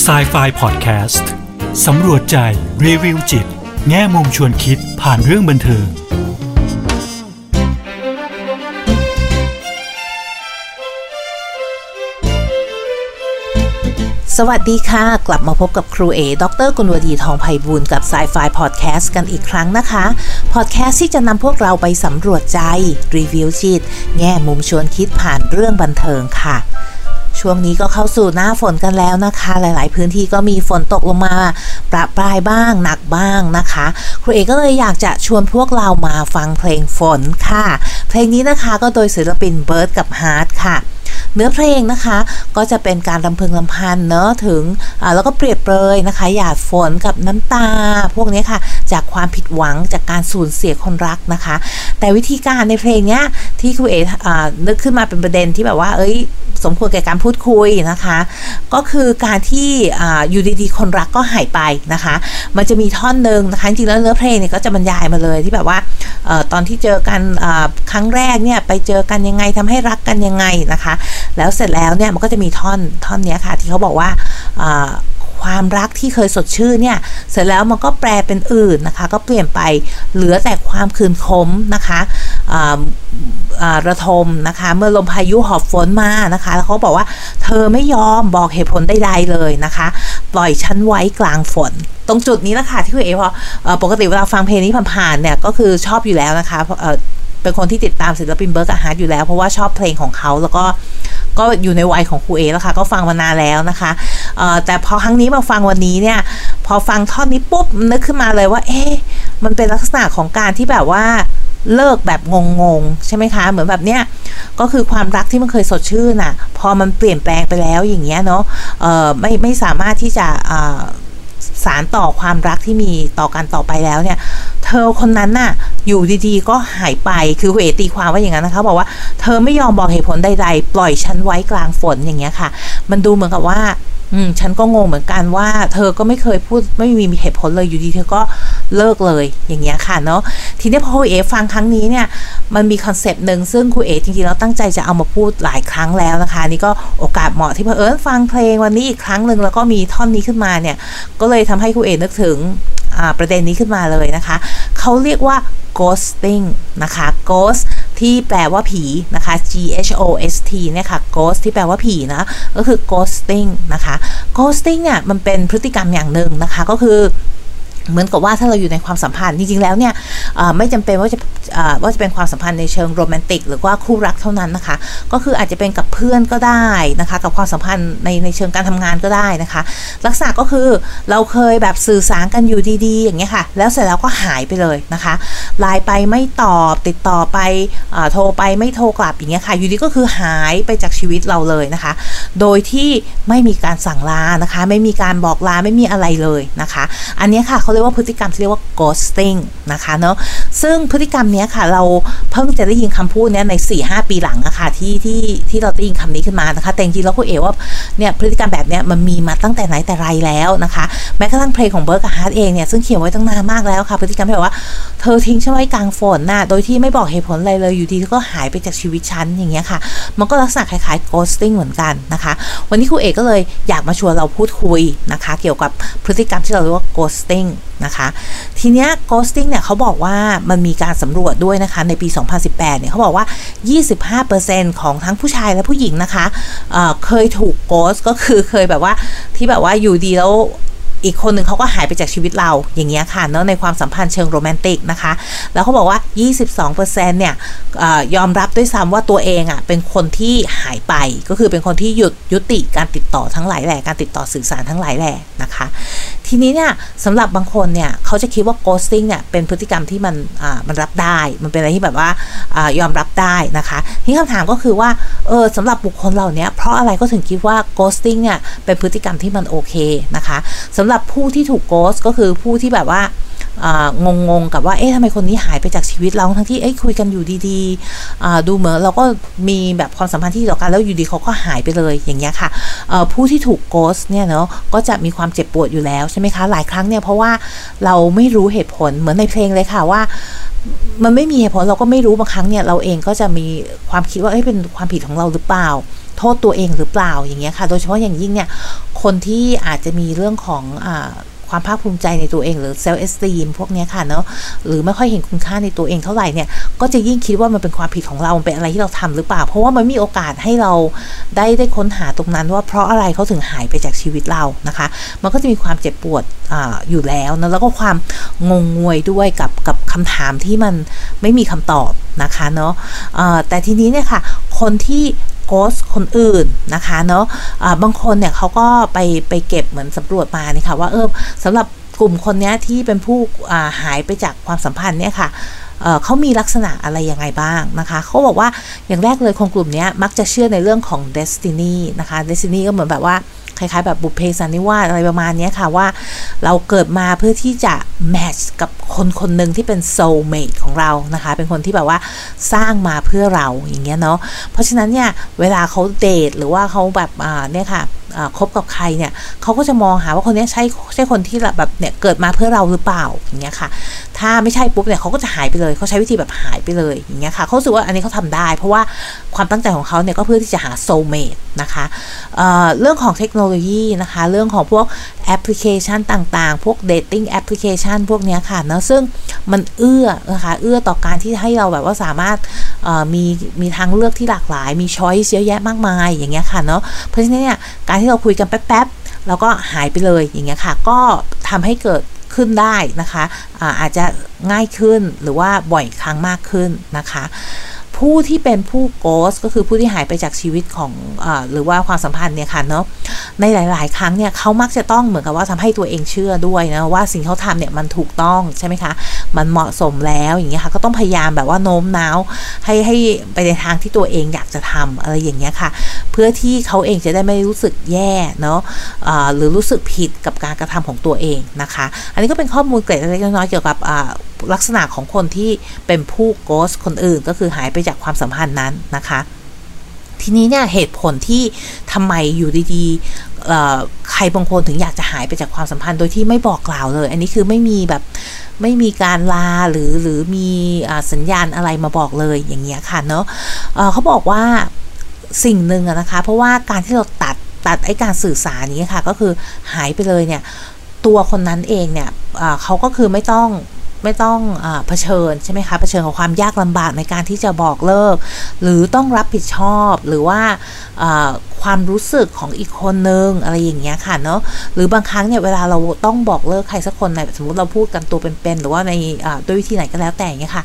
s i ไฟพอดแคสต์สำรวจใจ รีวิวจิต แง่มุมชวนคิดผ่านเรื่องบันเทิงสวัสดีค่ะ กลับมาพบกับครูเอ ดรกุลวดีทองไพบูลกับ Psy Fi พอดแคสต์กันอีกครั้งนะคะ พอดแคสต์ที่จะนำพวกเราไปสำรวจใจ รีวิวจิต แง่มุมชวนคิดผ่านเรื่องบันเทิงค่ะ ช่วงนี้ก็เข้าสู่หน้าฝนกันแล้วนะคะ หลาย ๆ พื้นที่ก็มีฝนตกลงมาประปรายบ้างหนักบ้างนะคะครูเอก็เลยอยากจะชวนพวกเรามาฟังเพลงฝนค่ะ เพลงนี้นะคะก็โดยศิลปินเบิร์ดกับฮาร์ทค่ะเนื้อเพลงนะคะก็จะเป็นการรำพึงรำพันเนอะถึงแล้วก็เปรียบเปรยนะคะ หยาดฝนกับน้ำตา พวกนี้ค่ะ จากความผิดหวังจากการสูญเสียคนรักนะคะ แต่วิธีการในเพลงเนี้ยที่ครูเอนึกขึ้นมาเป็นประเด็นที่แบบว่า เอ้ย สมควรแก่การพูดคุยนะคะ ก็คือการที่อยู่ดีๆคนรักก็หายไปนะคะ มันจะมีท่อนหนึ่งนะคะจริงแล้วเนื้อเพลงเนี่ยก็จะบรรยายมาเลยที่แบบว่าตอนที่เจอกันครั้งแรกเนี่ยไปเจอกันยังไงทำให้รักกันยังไงนะคะ แล้วเสร็จแล้วเนี่ยมันก็จะมีท่อนท่อนนี้ค่ะที่เขาบอกว่าความรักที่เคยสดชื่นเนี่ย เสร็จแล้วมันก็แปลเป็นอื่นนะคะ ก็เปลี่ยนไปเหลือแต่ความขื่นขมนะคะ ระทมนะคะ เมื่อลมพายุหอบฝนมานะคะแล้วเขาบอกว่าเธอไม่ยอมบอกเหตุผลใดๆเลยนะคะ ปล่อยฉันไว้กลางฝน ตรงจุดนี้แหละค่ะที่ครูเอพอปกติเวลาฟังเพลงนี้ผ่านๆเนี่ยก็คือชอบอยู่แล้วนะคะเป็นคนที่ติดตามศิลปินเบิร์ดกะฮาร์ทอยู่แล้วเพราะว่าชอบเพลงของเขาแล้วก็ก็อยู่ในวัยของครูเอแล้วค่ะ ก็ฟังมานานแล้วนะคะแต่พอครั้งนี้มาฟังวันนี้เนี่ย พอฟังท่อนนี้ปุ๊บนึกขึ้นมาเลยว่า เอ๊ะมันเป็นลักษณะของการที่แบบว่า เลิกแบบงงๆ ใช่ไหมคะ เหมือนแบบเนี้ยก็คือความรักที่มันเคยสดชื่นอะ พอมันเปลี่ยนแปลงไปแล้วอย่างเงี้ยเนาะเออไม่ไม่สามารถที่จะสารต่อความรักที่มีต่อกันต่อไปแล้วเนี่ย เธอคนนั้นน่ะ อยู่ดีๆ ก็หายไปคือเวตีความว่าอย่างนั้นนะคะ บอกว่าเธอไม่ยอมบอกเหตุผลใดๆ ปล่อยฉันไว้กลางฝนอย่างเงี้ยค่ะ มันดูเหมือนกับว่า อืมฉันก็งงเหมือนกันว่า เธอก็ไม่เคยพูดไม่มีเหตุผลเลยอยู่ดีเธอก็เลิกเลยอย่างเงี้ยค่ะเนาะทีนี้พอครูเอฟังครั้งนี้เนี่ยมันมี concept หนึ่งซึ่งครูเอจริงๆเราตั้งใจจะเอามาพูดหลายครั้งแล้วนะคะ นี่ก็โอกาสเหมาะที่เพอเอิญฟังเพลงวันนี้อีกครั้งหนึ่งแล้วก็มีท่อนนี้ขึ้นมาเนี่ยก็เลยทำให้ครูเอนึกถึง ประเด็นนี้ขึ้นมาเลยนะคะ เขาเรียกว่า ghosting นะคะ ghost ที่แปลว่าผีนะคะ G H O S T เนี่ยค่ะ ghost ที่แปลว่าผีนะก็คือ ghosting นะคะ ghosting เนี่ยมันเป็นพฤติกรรมอย่างหนึ่งนะคะก็คือ เหมือนกับว่าถ้าเราอยู่ในความสัมพันธ์จริงๆแล้วเนี่ยไม่จำเป็นว่าจะว่าจะเป็นความสัมพันธ์ในเชิงโรแมนติก หรือว่าคู่รักเท่านั้นนะคะ ก็คืออาจจะเป็นกับเพื่อนก็ได้นะคะ กับความสัมพันธ์ในในเชิงการทำงานก็ได้นะคะ ลักษณะก็คือเราเคยแบบสื่อสารกันอยู่ดีๆ อย่างเงี้ยค่ะ แล้วเสร็จแล้วก็หายไปเลยนะคะไลน์ไปไม่ตอบติดต่อไปโทรไปไม่โทรกลับอย่างเงี้ยค่ะ อยู่ดีก็คือหายไปจากชีวิตเราเลยนะคะ โดยที่ไม่มีการสั่งลานะคะ ไม่มีการบอกลาไม่มีอะไรเลยนะคะ อันนี้ค่ะเขาเรียกว่าพฤติกรรมที่เรียกว่า ghosting นะคะเนาะซึ่งพฤติกรรมนี้ค่ะ เราเพิ่งจะได้ยินคำพูดนี้ใน4-5ปีหลังอะค่ะที่ที่ที่เราได้ยินคำนี้ขึ้นมานะคะ แต่จริงๆแล้วคุณเอว่าเนี่ยพฤติกรรมแบบนี้มันมีมาตั้งแต่ไหนแต่ไรแล้วนะคะแม้กระทั่งเพลงของเบิร์ดกับฮาร์ทเองเนี่ยซึ่งเขียนไว้ตั้งนานมากแล้วค่ะ พฤติกรรมแบบว่าเธอทิ้งฉันไว้กลางฝนน่ะโดยที่ไม่บอกเหตุผลอะไรเลยอยู่ดีก็หายไปจากชีวิตฉันอย่างเงี้ยค่ะ มันก็ลักษณะคล้ายๆ ghosting เหมือนกันนะคะ วันนี้ครูเอก็เลยอยากมาชวนเราพูดคุยนะคะ เกี่ยวกับพฤติกรรมที่เราเรียกว่า ghosting นะคะ ทีเนี้ย ghosting เนี่ยเขาบอกว่ามันมีการสำรวจด้วยนะคะ ในปี 2018 เนี่ยเขาบอกว่า 25%ของทั้งผู้ชายและผู้หญิงนะคะเเคยถูก ghost ก็คือเคยแบบว่าที่แบบว่าอยู่ดีแล้วอีกคนหนึ่งเขาก็หายไปจากชีวิตเราอย่างเงี้ยค่ะเนาะในความสัมพันธ์เชิงโรแมนติกนะคะ แล้วเขาบอกว่า 22%เนี่ยอยอมรับด้วยซ้ำว่าตัวเองอะ่ะเป็นคนที่หายไปก็คือเป็นคนที่หยุดยุติการติดต่อทั้งหลายแหล่การติดต่อสื่อสารทั้งหลายแหล่นะคะ ทีนี้เนี่ยสำหรับบางคนเนี่ยเขาจะคิดว่า ghosting เนี่ยเป็นพฤติกรรมที่มันอ่ามันรับได้ มันเป็นอะไรที่แบบว่าอ่ายอมรับได้นะคะที่คำถามก็คือว่าเออสำหรับบุคคลเหล่านี้เพราะอะไรก็ถึงคิดว่า ghosting เนี่ยเป็นพฤติกรรมที่มันโอเคนะคะสำหรับผู้ที่ถูกโกสก็คือผู้ที่แบบว่า งงงกับว่า เอ๊ะทำไมคนนี้หายไปจากชีวิตเรา ทั้งที่ เอ๊ะคุยกันอยู่ดีๆดูเหมือนเราก็มีแบบความสัมพันธ์ที่ต่อกัน แล้วอยู่ดีเขาก็หายไปเลย อย่างเงี้ยค่ะ ผู้ที่ถูกโกสเนี่ยเนาะ ก็จะมีความเจ็บปวดอยู่แล้วใช่ไหมคะ หลายครั้งเนี่ย เพราะว่าเราไม่รู้เหตุผล เหมือนในเพลงเลยค่ะว่ามันไม่มีเหตุผลเราก็ไม่รู้บางครั้งเนี่ยเราเองก็จะมีความคิดว่าเอ้เป็นความผิดของเราหรือเปล่า โทษตัวเองหรือเปล่าอย่างเงี้ยค่ะ โดยเฉพาะอย่างยิ่งเนี่ยคนที่อาจจะมีเรื่องของอ ความภาคภูมิใจในตัวเองหรือเซลล์เอสตีมพวกนี้ค่ะเนาะหรือไม่ค่อยเห็นคุณค่าในตัวเองเท่าไหร่เนี่ยก็จะยิ่งคิดว่ามันเป็นความผิดของเราเป็นอะไรที่เราทำหรือเปล่า เพราะว่ามันมีโอกาสให้เราได้ได้ค้นหาตรงนั้น ว่าเพราะอะไรเขาถึงหายไปจากชีวิตเรานะคะ มันก็จะมีความเจ็บปวดออยู่แล้วนะแล้วก็ความงงงวยด้วยกับกับคำถามที่มันไม่มีคำตอบนะคะเนาะแต่ทีนี้เนี่ยค่ะ คนที่ โพสคนอื่นนะคะเนาะะบางคนเนี่ยเขาก็ไปไปเก็บเหมือนสำรวจมาเนี่ยค่ะว่าเออสำหรับกลุ่มคนนี้ที่เป็นผู้หายไปจากความสัมพันธ์เนี่ยค่ะเขามีลักษณะอะไรยังไงบ้างนะคะ เขาบอกว่าอย่างแรกเลยคนกลุ่มนี้มักจะเชื่อในเรื่องของ destiny นะคะ destiny ก็เหมือนแบบว่า คล้ายๆ แบบบุพเพสันนิวาสอะไรประมาณนี้ค่ะว่าเราเกิดมาเพื่อที่จะแมทช์กับคนคนหนึ่งที่เป็นโซลเมทของเรานะคะ เป็นคนที่แบบว่าสร้างมาเพื่อเราอย่างเงี้ยเนาะเพราะฉะนั้นเนี่ยเวลาเขาเดทหรือว่าเขาแบบเนี่ยค่ะคบกับใครเนี่ยเขาก็จะมองหาว่าคนนี้ใช่ใช่คนที่แบบเนี่ยเกิดมาเพื่อเราหรือเปล่าอย่างเงี้ยค่ะ ถ้าไม่ใช่ปุ๊บเนี่ยเขาก็จะหายไปเลยเขาใช้วิธีแบบหายไปเลยอย่างเงี้ยค่ะเขาสึกว่าอันนี้เขาทาได้ เพราะว่าความตั้งใจของเขาเนี่ยก็เพื่อที่จะหา soulmate นะคะเรื่องของเทคโนโลยีนะคะ เรื่องของพวกแอปพลิเคชันต่างๆ พวก dating application พวกนี้ค่ะเนาะซึ่งมันเอื้อนะคะเอื้อต่อการที่ให้เราแบบว่าสามารถมีมีทางเลือกที่หลากหลาย มี choice เยอะแยะมากมายอย่างเงี้ยค่ะเนาะเพราะฉะนั้นเนี่ยการที่เราคุยกันแป๊บๆแล้วก็หายไปเลยอย่างเงี้ยค่ะ ก็ทำให้เกิดขึ้นได้นะคะอาอาจจะง่ายขึ้นหรือว่าบ่อยครั้งมากขึ้นนะคะ ผู้ที่เป็นผู้โกสก็คือผู้ที่หายไปจากชีวิตของอหรือว่าความสัมพันธ์เนี่ยค่ะเนาะในหลาย ๆ ครั้งเนี่ยเขามักจะต้องเหมือนกับว่าทำให้ตัวเองเชื่อด้วยนะว่าสิ่งเขาทำเนี่ยมันถูกต้องใช่ไหมคะ มันเหมาะสมแล้วอย่างเงี้ยค่ะก็ต้องพยายามแบบว่าโน้มน้าวให้ให้ไปในทางที่ตัวเองอยากจะทำอะไรอย่างเงี้ยค่ะ เพื่อที่เขาเองจะได้ไม่รู้สึกแย่เนาะะหรือรู้สึกผิดกับการกระทำของตัวเองนะคะ อันนี้ก็เป็นข้อมูลเกร็ดเล็กน้อยเกี่ยวกับ ลักษณะของคนที่เป็นผู้โกสคนอื่นก็คือหายไปจากความสัมพันธ์นั้นนะคะ ทีนี้เนี่ยเหตุผลที่ทำไมอยู่ดีๆใครบางคนถึงอยากจะหายไปจากความสัมพันธ์โดยที่ไม่บอกกล่าวเลย อันนี้คือไม่มีแบบไม่มีการลาหรือหรือมีสัญญาณอะไรมาบอกเลยอย่างเงี้ยค่ะเนาะเขาบอกว่าสิ่งหนึ่งนะคะ เพราะว่าการที่เราตัดตัดไอการสื่อสารนี้ค่ะ ก็คือหายไปเลยเนี่ย ตัวคนนั้นเองเนี่ยเขาก็คือไม่ต้อง ไม่ต้องอเผชิญใช่ไหมคะเผชิญกับความยากลำบากในการที่จะบอกเลิก หรือต้องรับผิดชอบหรือว่าความรู้สึกของอีกคนนึงอะไรอย่างเงี้ยค่ะเนาะหรือบางครั้งเนี่ยเวลาเราต้องบอกเลิกใครสักคนในสมมติเราพูดกันตัวเป็นๆหรือว่าในด้วยวิธีไหนก็แล้วแต่เงี้ยค่ะ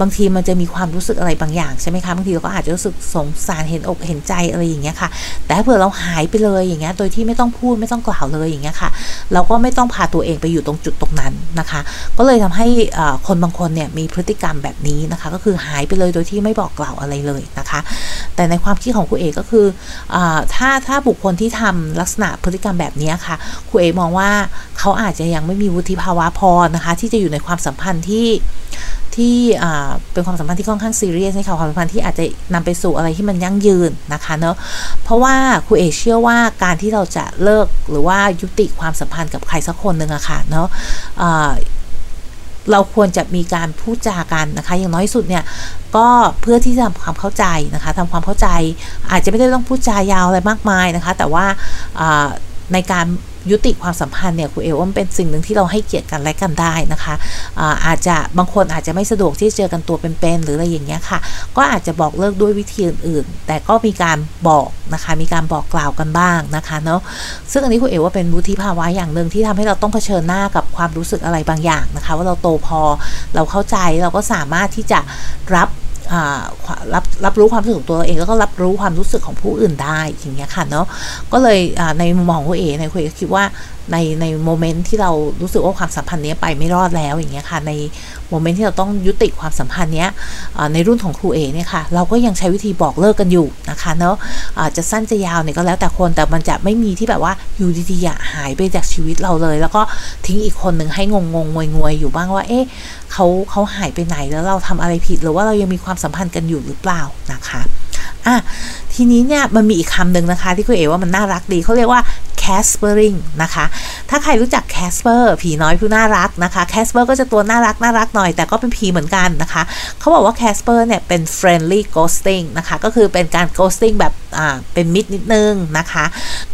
บางทีมันจะมีความรู้สึกอะไรบางอย่างใช่ไหมคะบางทีเราก็อาจจะรู้สึกสงสารเห็นอกเห็นใจอะไรอย่างเงี้ยค่ะ แต่ถ้าเผื่อเราหายไปเลยอย่างเงี้ยโดยที่ไม่ต้องพูดไม่ต้องกล่าวเลยอย่างเงี้ยค่ะ เราก็ไม่ต้องพาตัวเองไปอยู่ตรงจุดตรงนั้นนะคะ ก็เลยทำให้คนบางคนเนี่ยมีพฤติกรรมแบบนี้นะคะ ก็คือหายไปเลยโดยที่ไม่บอกกล่าวอะไรเลยนะคะ แต่ในความคิดของคุณเอกก็คืออถ้าถ้าบุคคลที่ทำลักษณะพฤติกรรมแบบนี้ค่ะครูเอกมองว่าเขาอาจจะยังไม่มีวุฒิภาวะพอนะคะ ที่จะอยู่ในความสัมพันธ์ที่ที่เป็นความสัมพันธ์ที่ค่อนข้างซีเรียสในค่ะความสัมพันธ์ที่อาจจะนำไปสู่อะไรที่มันยั่งยืนนะคะเนาะเพราะว่าครูเอเชื่อว่าการที่เราจะเลิกหรือว่ายุติความสัมพันธ์กับใครสักคนหนึ่งอะค่ะเนาะ เราควรจะมีการพูดจากันนะคะ อย่างน้อยสุดเนี่ยก็เพื่อที่จะทำความเข้าใจนะคะทำความเข้าใจ อาจจะไม่ได้ต้องพูดจายาวอะไรมากมายนะคะ แต่ว่าในการ ยุติความสัมพันธ์เนี่ยคุณเอว่าเป็นสิ่งหนึ่งที่เราให้เกียรติกันและกันได้นะคะอาอาจจะบางคนอาจจะไม่สะดวกที่เจอกันตัวเป็นๆหรืออะไรอย่างเงี้ยค่ะ ก็อาจจะบอกเลิกด้วยวิธีอื่นๆ แต่ก็มีการบอกนะคะมีการบอกกล่าวกันบ้างนะคะเนาะซึ่งอันนี้คุณเอว่าเป็นวุฒิภาวะอย่างหนึ่งที่ทำให้เราต้องเผชิญหน้ากับความรู้สึกอะไรบางอย่างนะคะ ว่าเราโตพอเราเข้าใจเราก็สามารถที่จะรับ รับรับรู้ความรู้สึกของตัวเองแล้วก็รับรู้ความรู้สึกของผู้อื่นได้อย่างเงี้ยค่ะเนาะก็เลยในมุมมองของคุณเอในคุณเอคิดว่าในในโมเมนต์ที่เรารู้สึกว่าความสัมพันธ์นี้ไปไม่รอดแล้วอย่างเงี้ยค่ะใน โมเมนต์ที่เราต้องยุติความสัมพันธ์เนี้ยในรุ่นของครูเอเนี่ยค่ะเราก็ยังใช้วิธีบอกเลิกกันอยู่นะคะเนาะะจะสั้นจะยาวเนี่ยก็แล้วแต่คนแต่มันจะไม่มีที่แบบว่าอยู่ดีๆหายไปจากชีวิตเราเลย แล้วก็ทิ้งอีกคนหนึ่งให้งงงงวยงวยอยู่บ้างว่าเอ๊ะเขาเขาหายไปไหนแล้วเราทำอะไรผิดหรือว่าเรายังมีความสัมพันธ์กันอยู่หรือเปล่านะคะอะทีนี้เนี่ยมันมีอีกคำหนึ่งนะคะ ที่คุณเอ๋ว่ามันน่ารักดีเขาเรียกว่า c caspering นะคะ ถ้าใครรู้จัก Casper ผีน้อยผู้น่ารักนะคะ Casper ก็จะตัวน่ารักน่ารักหน่อยแต่ก็เป็นผีเหมือนกันนะคะ เขาบอกว่า Casper เนี่ยเป็น friendly ghosting นะคะ ก็คือเป็นการ ghosting แบบอ่าเป็นมิตรนิดนึงนะคะ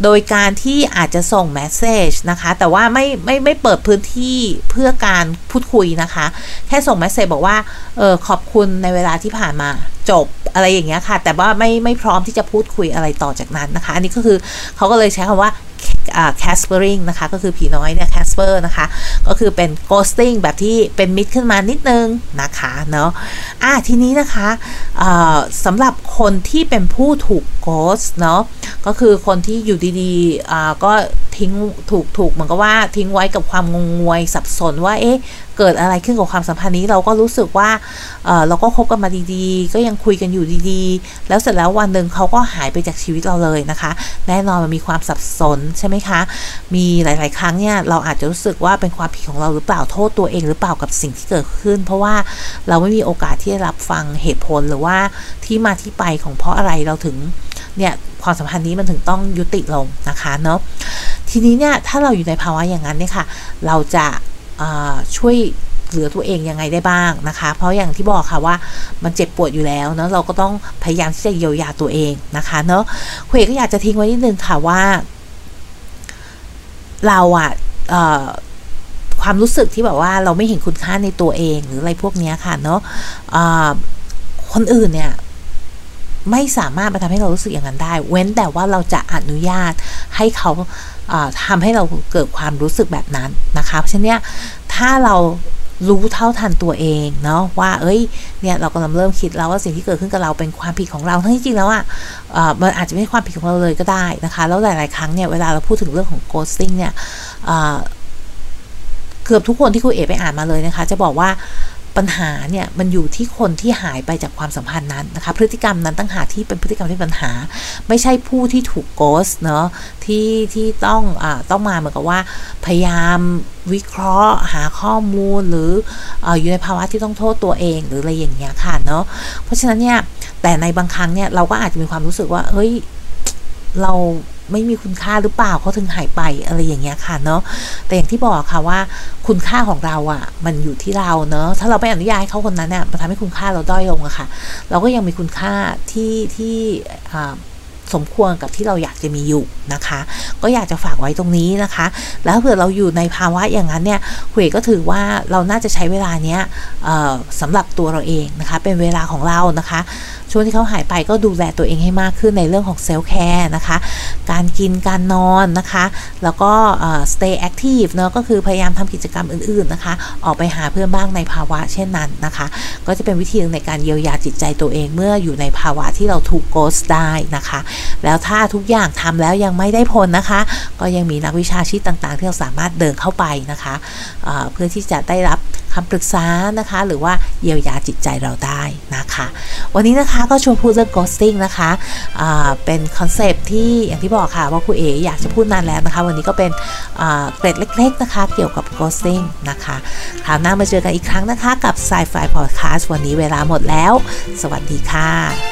โดยการที่อาจจะส่ง message นะคะ แต่ว่าไม่ไม่ไม่เปิดพื้นที่เพื่อการพูดคุยนะคะ แค่ส่ง message บอกว่าเออขอบคุณในเวลาที่ผ่านมาจบอะไรอย่างเงี้ยค่ะ แต่ว่าไม่ไม่พร้อมที่จะพูดคุยอะไรต่อจากนั้นนะคะ อันนี้ก็คือเขาก็เลยใช้คำว่า caspering นะคะ ก็คือผีน้อยเนี่ย Casper นะคะ ก็คือเป็น ghosting แบบที่เป็นมิตรขึ้นมานิดนึงนะคะเนาะอะทีนี้นะคะสำหรับคนที่เป็นผู้ถูก ghost เนาะก็คือคนที่อยู่ดีๆก็ทิ้งถูกถูกเหมือนกับว่าทิ้งไว้กับความงงงวยสับสนว่าเอ๊ะเกิดอะไรขึ้นกับความสัมพันธ์นี้เราก็รู้สึกว่าเเราก็คบกันมาดีๆ ก็ยังคุยกันอยู่ดีๆ แล้วเสร็จแล้ววันหนึ่งเขาก็หายไปจากชีวิตเราเลยนะคะ แน่นอนมันมีความสับสนใช่ไหมคะ มีหลาย ๆ ครั้งเนี่ยเราอาจจะรู้สึกว่าเป็นความผิดของเราหรือเปล่าโทษตัวเอง หรือเปล่ากับสิ่งที่เกิดขึ้น เพราะว่าเราไม่มีโอกาสที่จะรับฟังเหตุผลหรือว่าที่มาที่ไปของเพราะอะไรเราถึงเนี่ยความสัมพันธ์นี้มันถึงต้องยุติลงนะคะเนาะทีนี้เนี่ยถ้าเราอยู่ในภาวะอย่างนั้นเนี่ยค่ะ เราจะ ช่วยเหลือตัวเองยังไงได้บ้างนะคะ เพราะอย่างที่บอกค่ะว่ามันเจ็บปวดอยู่แล้วเนาะเราก็ต้องพยายามที่จะเยียวยาตัวเองนะคะเนาะคุยก็อยากจะทิ้งไว้นิดนึงค่ะว่า เราอะความรู้สึกที่แบบว่าเราไม่เห็นคุณค่าในตัวเองหรืออะไรพวกนี้ค่ะเนาะคนอื่นเนี่ยไม่สามารถมาทำให้เรารู้สึกอย่างนั้นได้ เว้นแต่ว่าเราจะอนุญาตให้เขา ทำให้เราเกิดความรู้สึกแบบนั้นนะคะเพราะฉะนั้นถ้าเรารู้เท่าทันตัวเองเนาะว่า เอ้ย เนี่ยเรากำลังเริ่มคิดแล้วว่าสิ่งที่เกิดขึ้นกับเราเป็นความผิดของเราทั้งจริงแล้วอะ่ะมันอาจจะไม่ใช่ความผิดของเราเลยก็ได้นะคะ แล้วหลาย ๆ ครั้งเนี่ยเวลาเราพูดถึงเรื่องของ ghosting เนี่ยเกือบทุกคนที่คุณเอไปอ่านมาเลยนะคะ จะบอกว่า ปัญหาเนี่ยมันอยู่ที่คนที่หายไปจากความสัมพันธ์นั้นนะคะพฤติกรรมนั้นตั้งหากที่เป็นพฤติกรรมที่ปัญหา ไม่ใช่ผู้ที่ถูกโกสเนาะที่ที่ต้องอ่าต้องมาเหมือนกับว่า พยายามวิเคราะห์ หาข้อมูลหรือออยู่ในภาวะที่ต้องโทษตัวเองหรืออะไรอย่างเงี้ยค่ะเนาะเพราะฉะนั้นเนี่ยแต่ในบางครั้งเนี่ยเราก็อาจจะมีความรู้สึกว่าเฮ้ยเรา ไม่มีคุณค่าหรือเปล่าเขาถึงหายไปอะไรอย่างเงี้ยค่ะเนาะแต่อย่างที่บอกค่ะว่าคุณค่าของเราอะ่ะ มันอยู่ที่เราเนาะถ้าเราไปอนุญาตให้เขาคนนั้นเนี่ยมันทำให้คุณค่าเราด้อยลงอะค่ะ เราก็ยังมีคุณค่าที่ที่อ่าสมควรกับที่เราอยากจะมีอยู่นะคะ ก็อยากจะฝากไว้ตรงนี้นะคะ แล้วเผื่อเราอยู่ในภาวะอย่างนั้นเนี่ยคุยก็ถือว่าเราน่าจะใช้เวลาเนี้ยสำหรับตัวเราเองนะคะ เป็นเวลาของเรานะคะ ช่วงที่เขาหายไปก็ดูแลตัวเองให้มากขึ้นในเรื่องของเซลล์แคร์นะคะ การกินการนอนนะคะ แล้วก็ stay active เนาะก็คือพยายามทำกิจกรรมอื่นๆนะคะ ออกไปหาเพื่อนบ้างในภาวะเช่นนั้นนะคะ ก็จะเป็นวิธีในการเยียวยาจิตใจตัวเองเมื่ออยู่ในภาวะที่เราถูกโกสได้นะคะ แล้วถ้าทุกอย่างทำแล้วยังไม่ได้ผลนะคะ ก็ยังมีนักวิชาชีพต่างๆ ที่เราสามารถเดินเข้าไปนะคะะเพื่อที่จะได้รับ คำปรึกษานะคะ หรือว่าเยียวยาจิตใจเราได้นะคะ วันนี้นะคะก็ชวนพูดเรื่อง ghosting นะคะะเป็นคอนเซปที่อย่างที่บอกค่ะว่าครูเออยากจะพูดนานแล้วนะคะ วันนี้ก็เป็นเกร็ดเล็ก ๆนะคะ เกี่ยวกับ ghosting นะคะคราวหน้ามาเจอกันอีกครั้งนะคะ กับ Sci-Fi Podcast วันนี้เวลาหมดแล้ว สวัสดีค่ะ